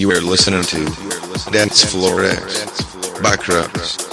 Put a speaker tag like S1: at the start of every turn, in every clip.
S1: You are listening to Dance Floor X Backrooms.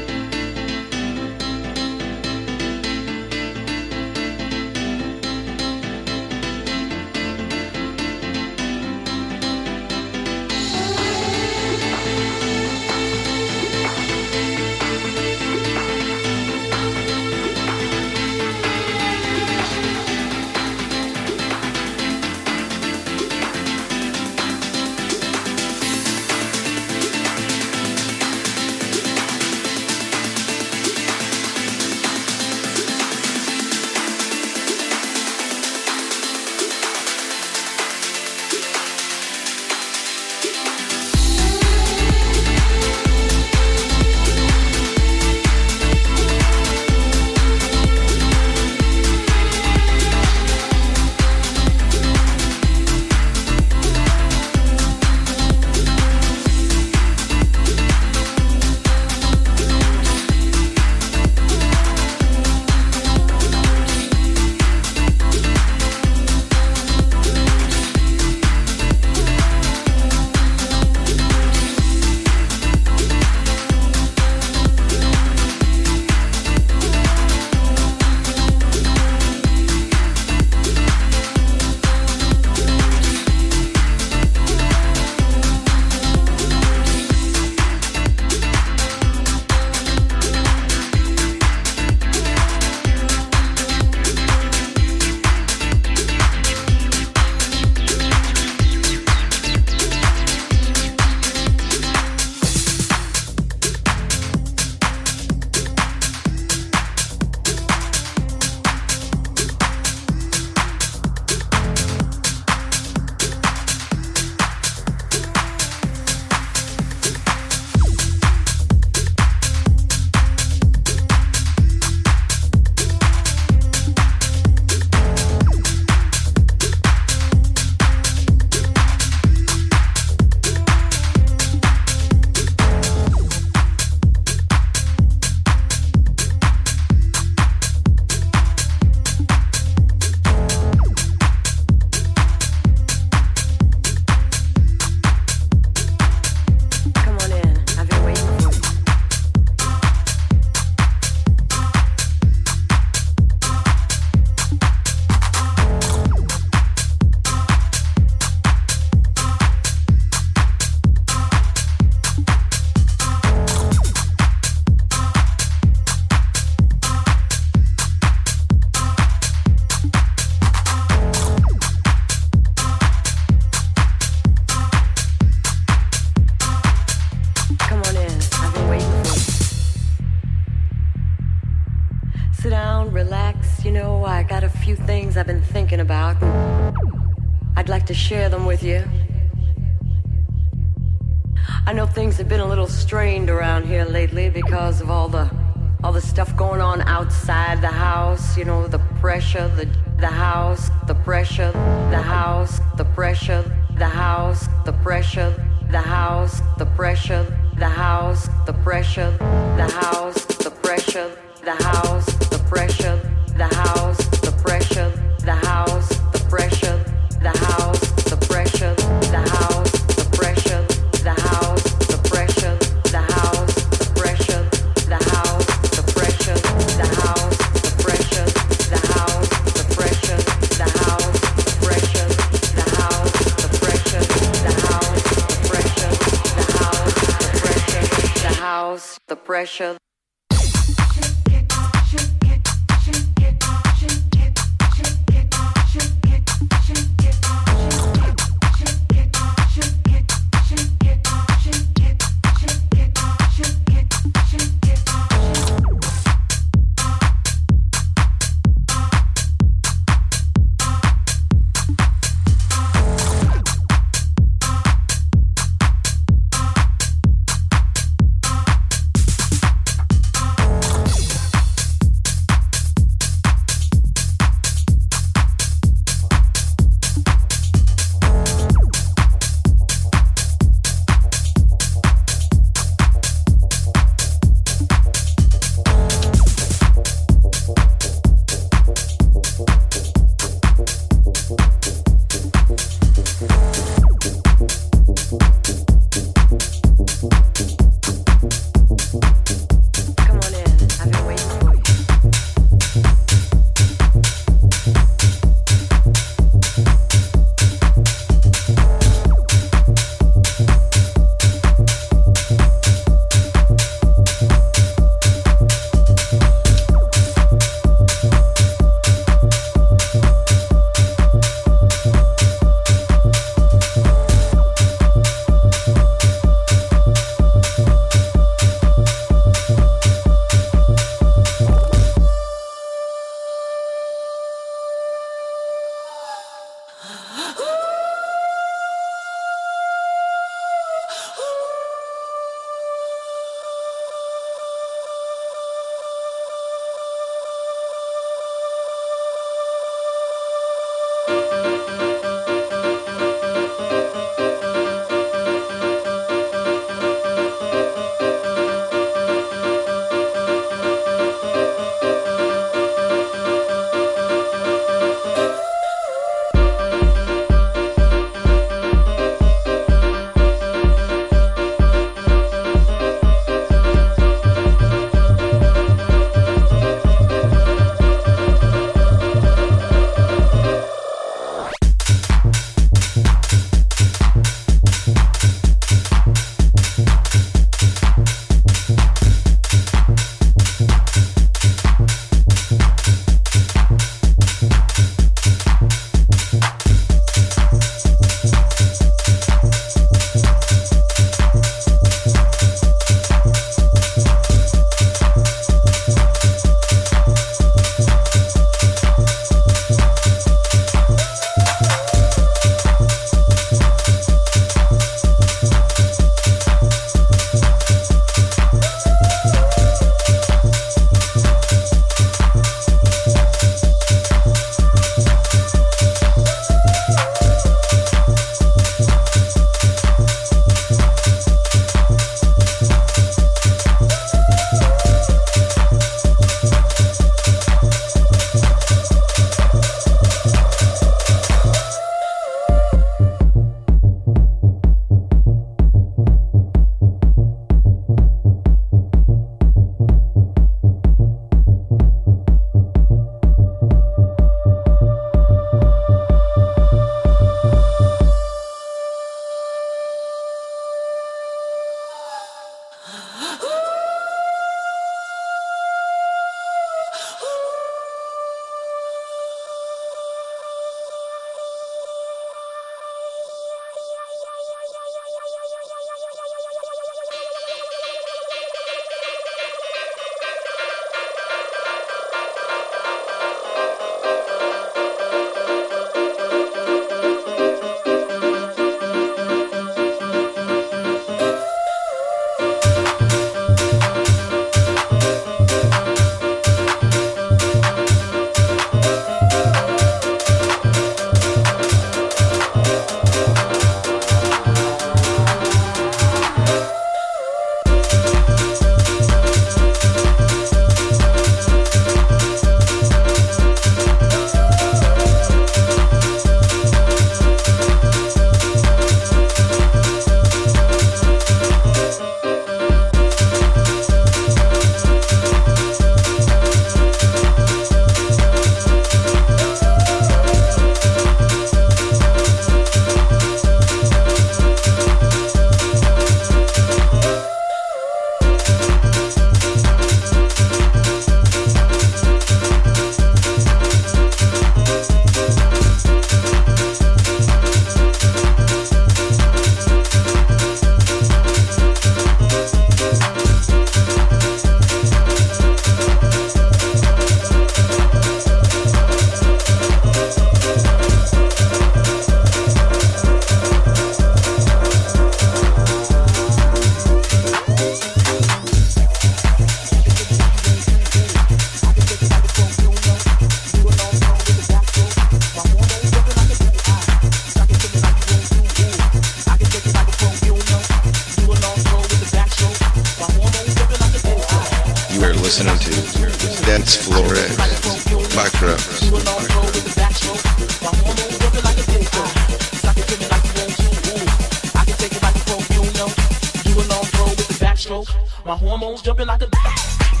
S2: Take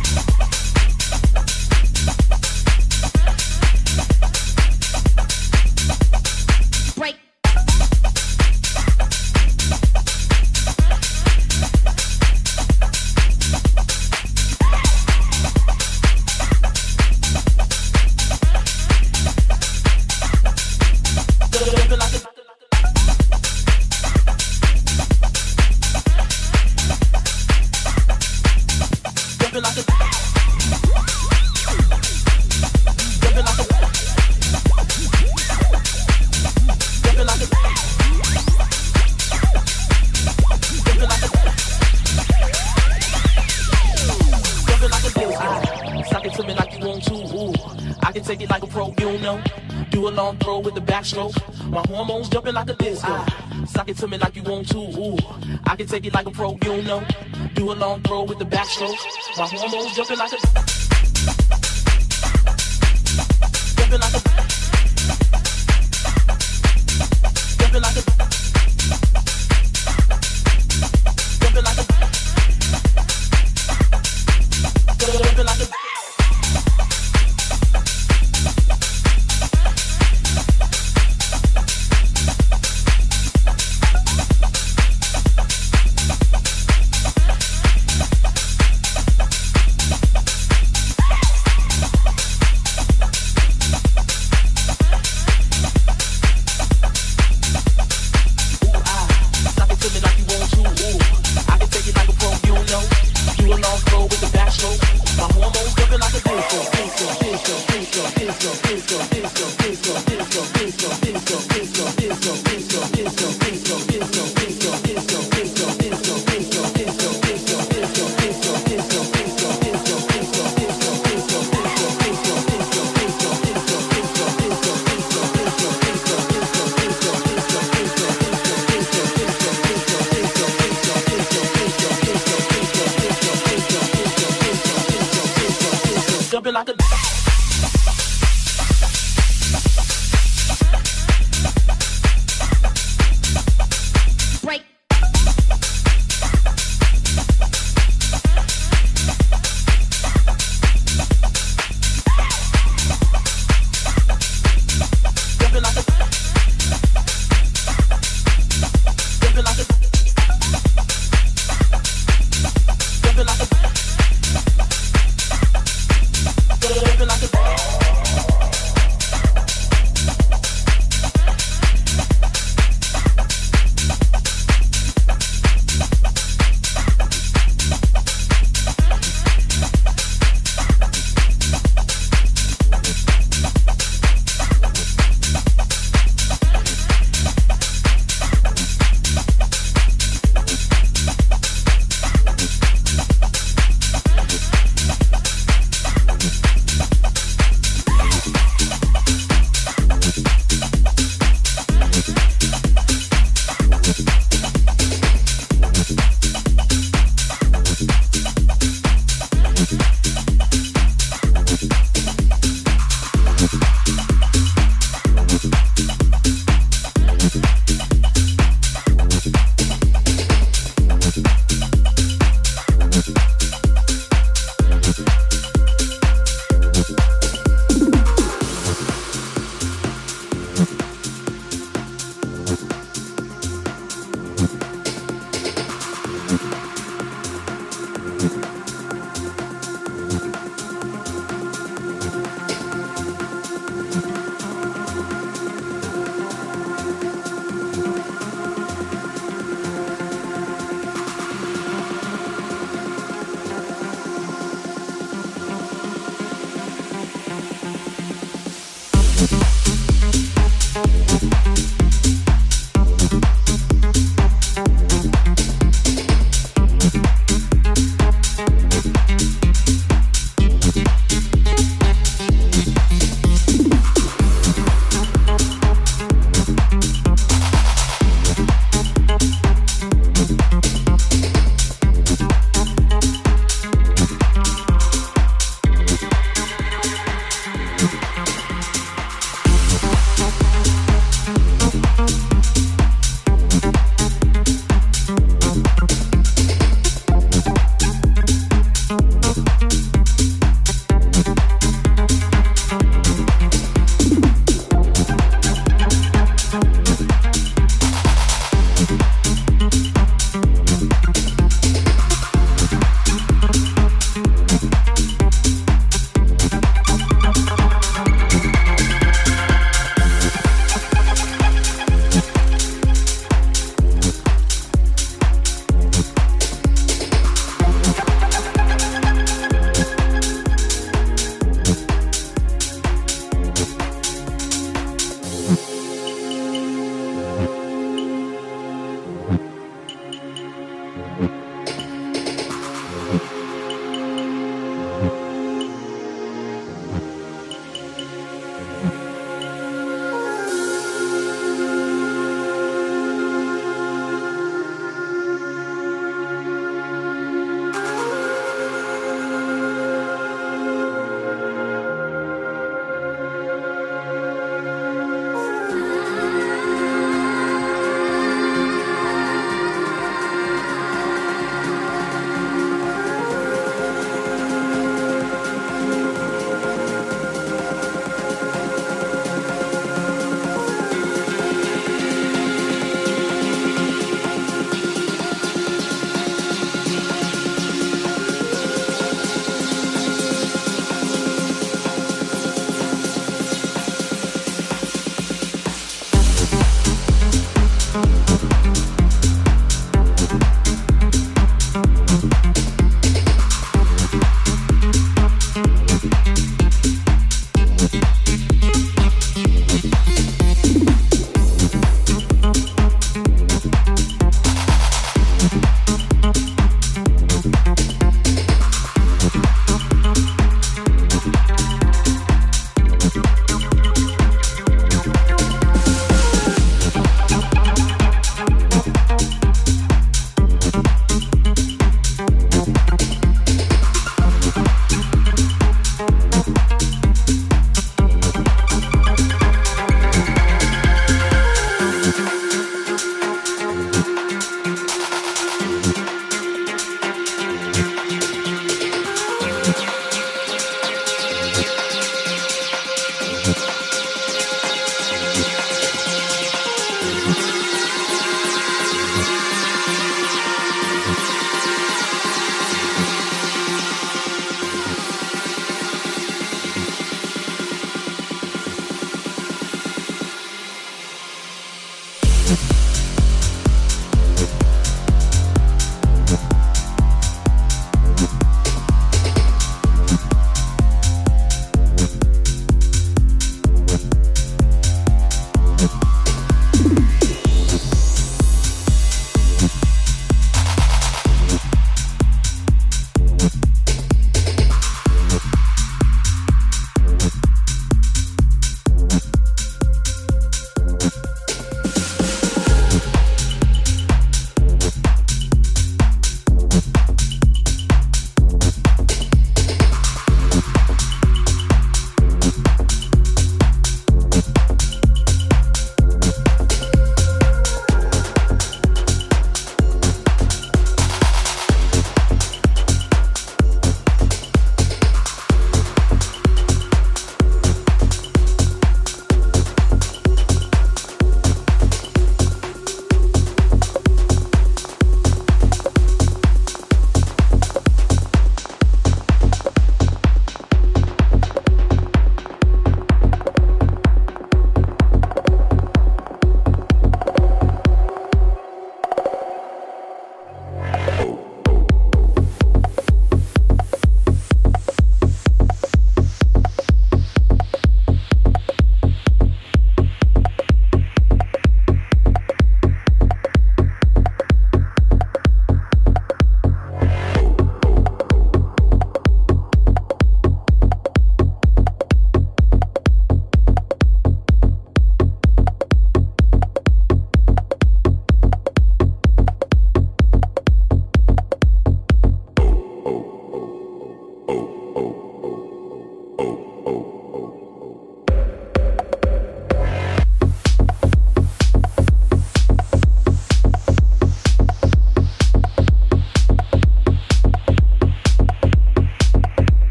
S2: the.
S3: My hormones jumping like a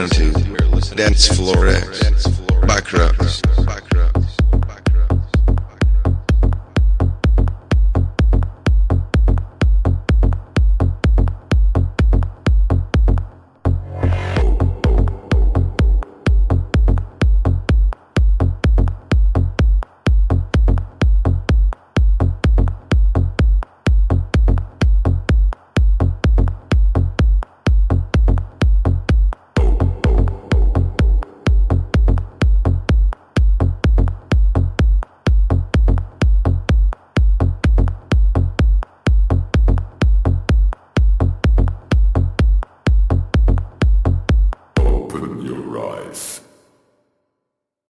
S1: Listening to Dance Floor X.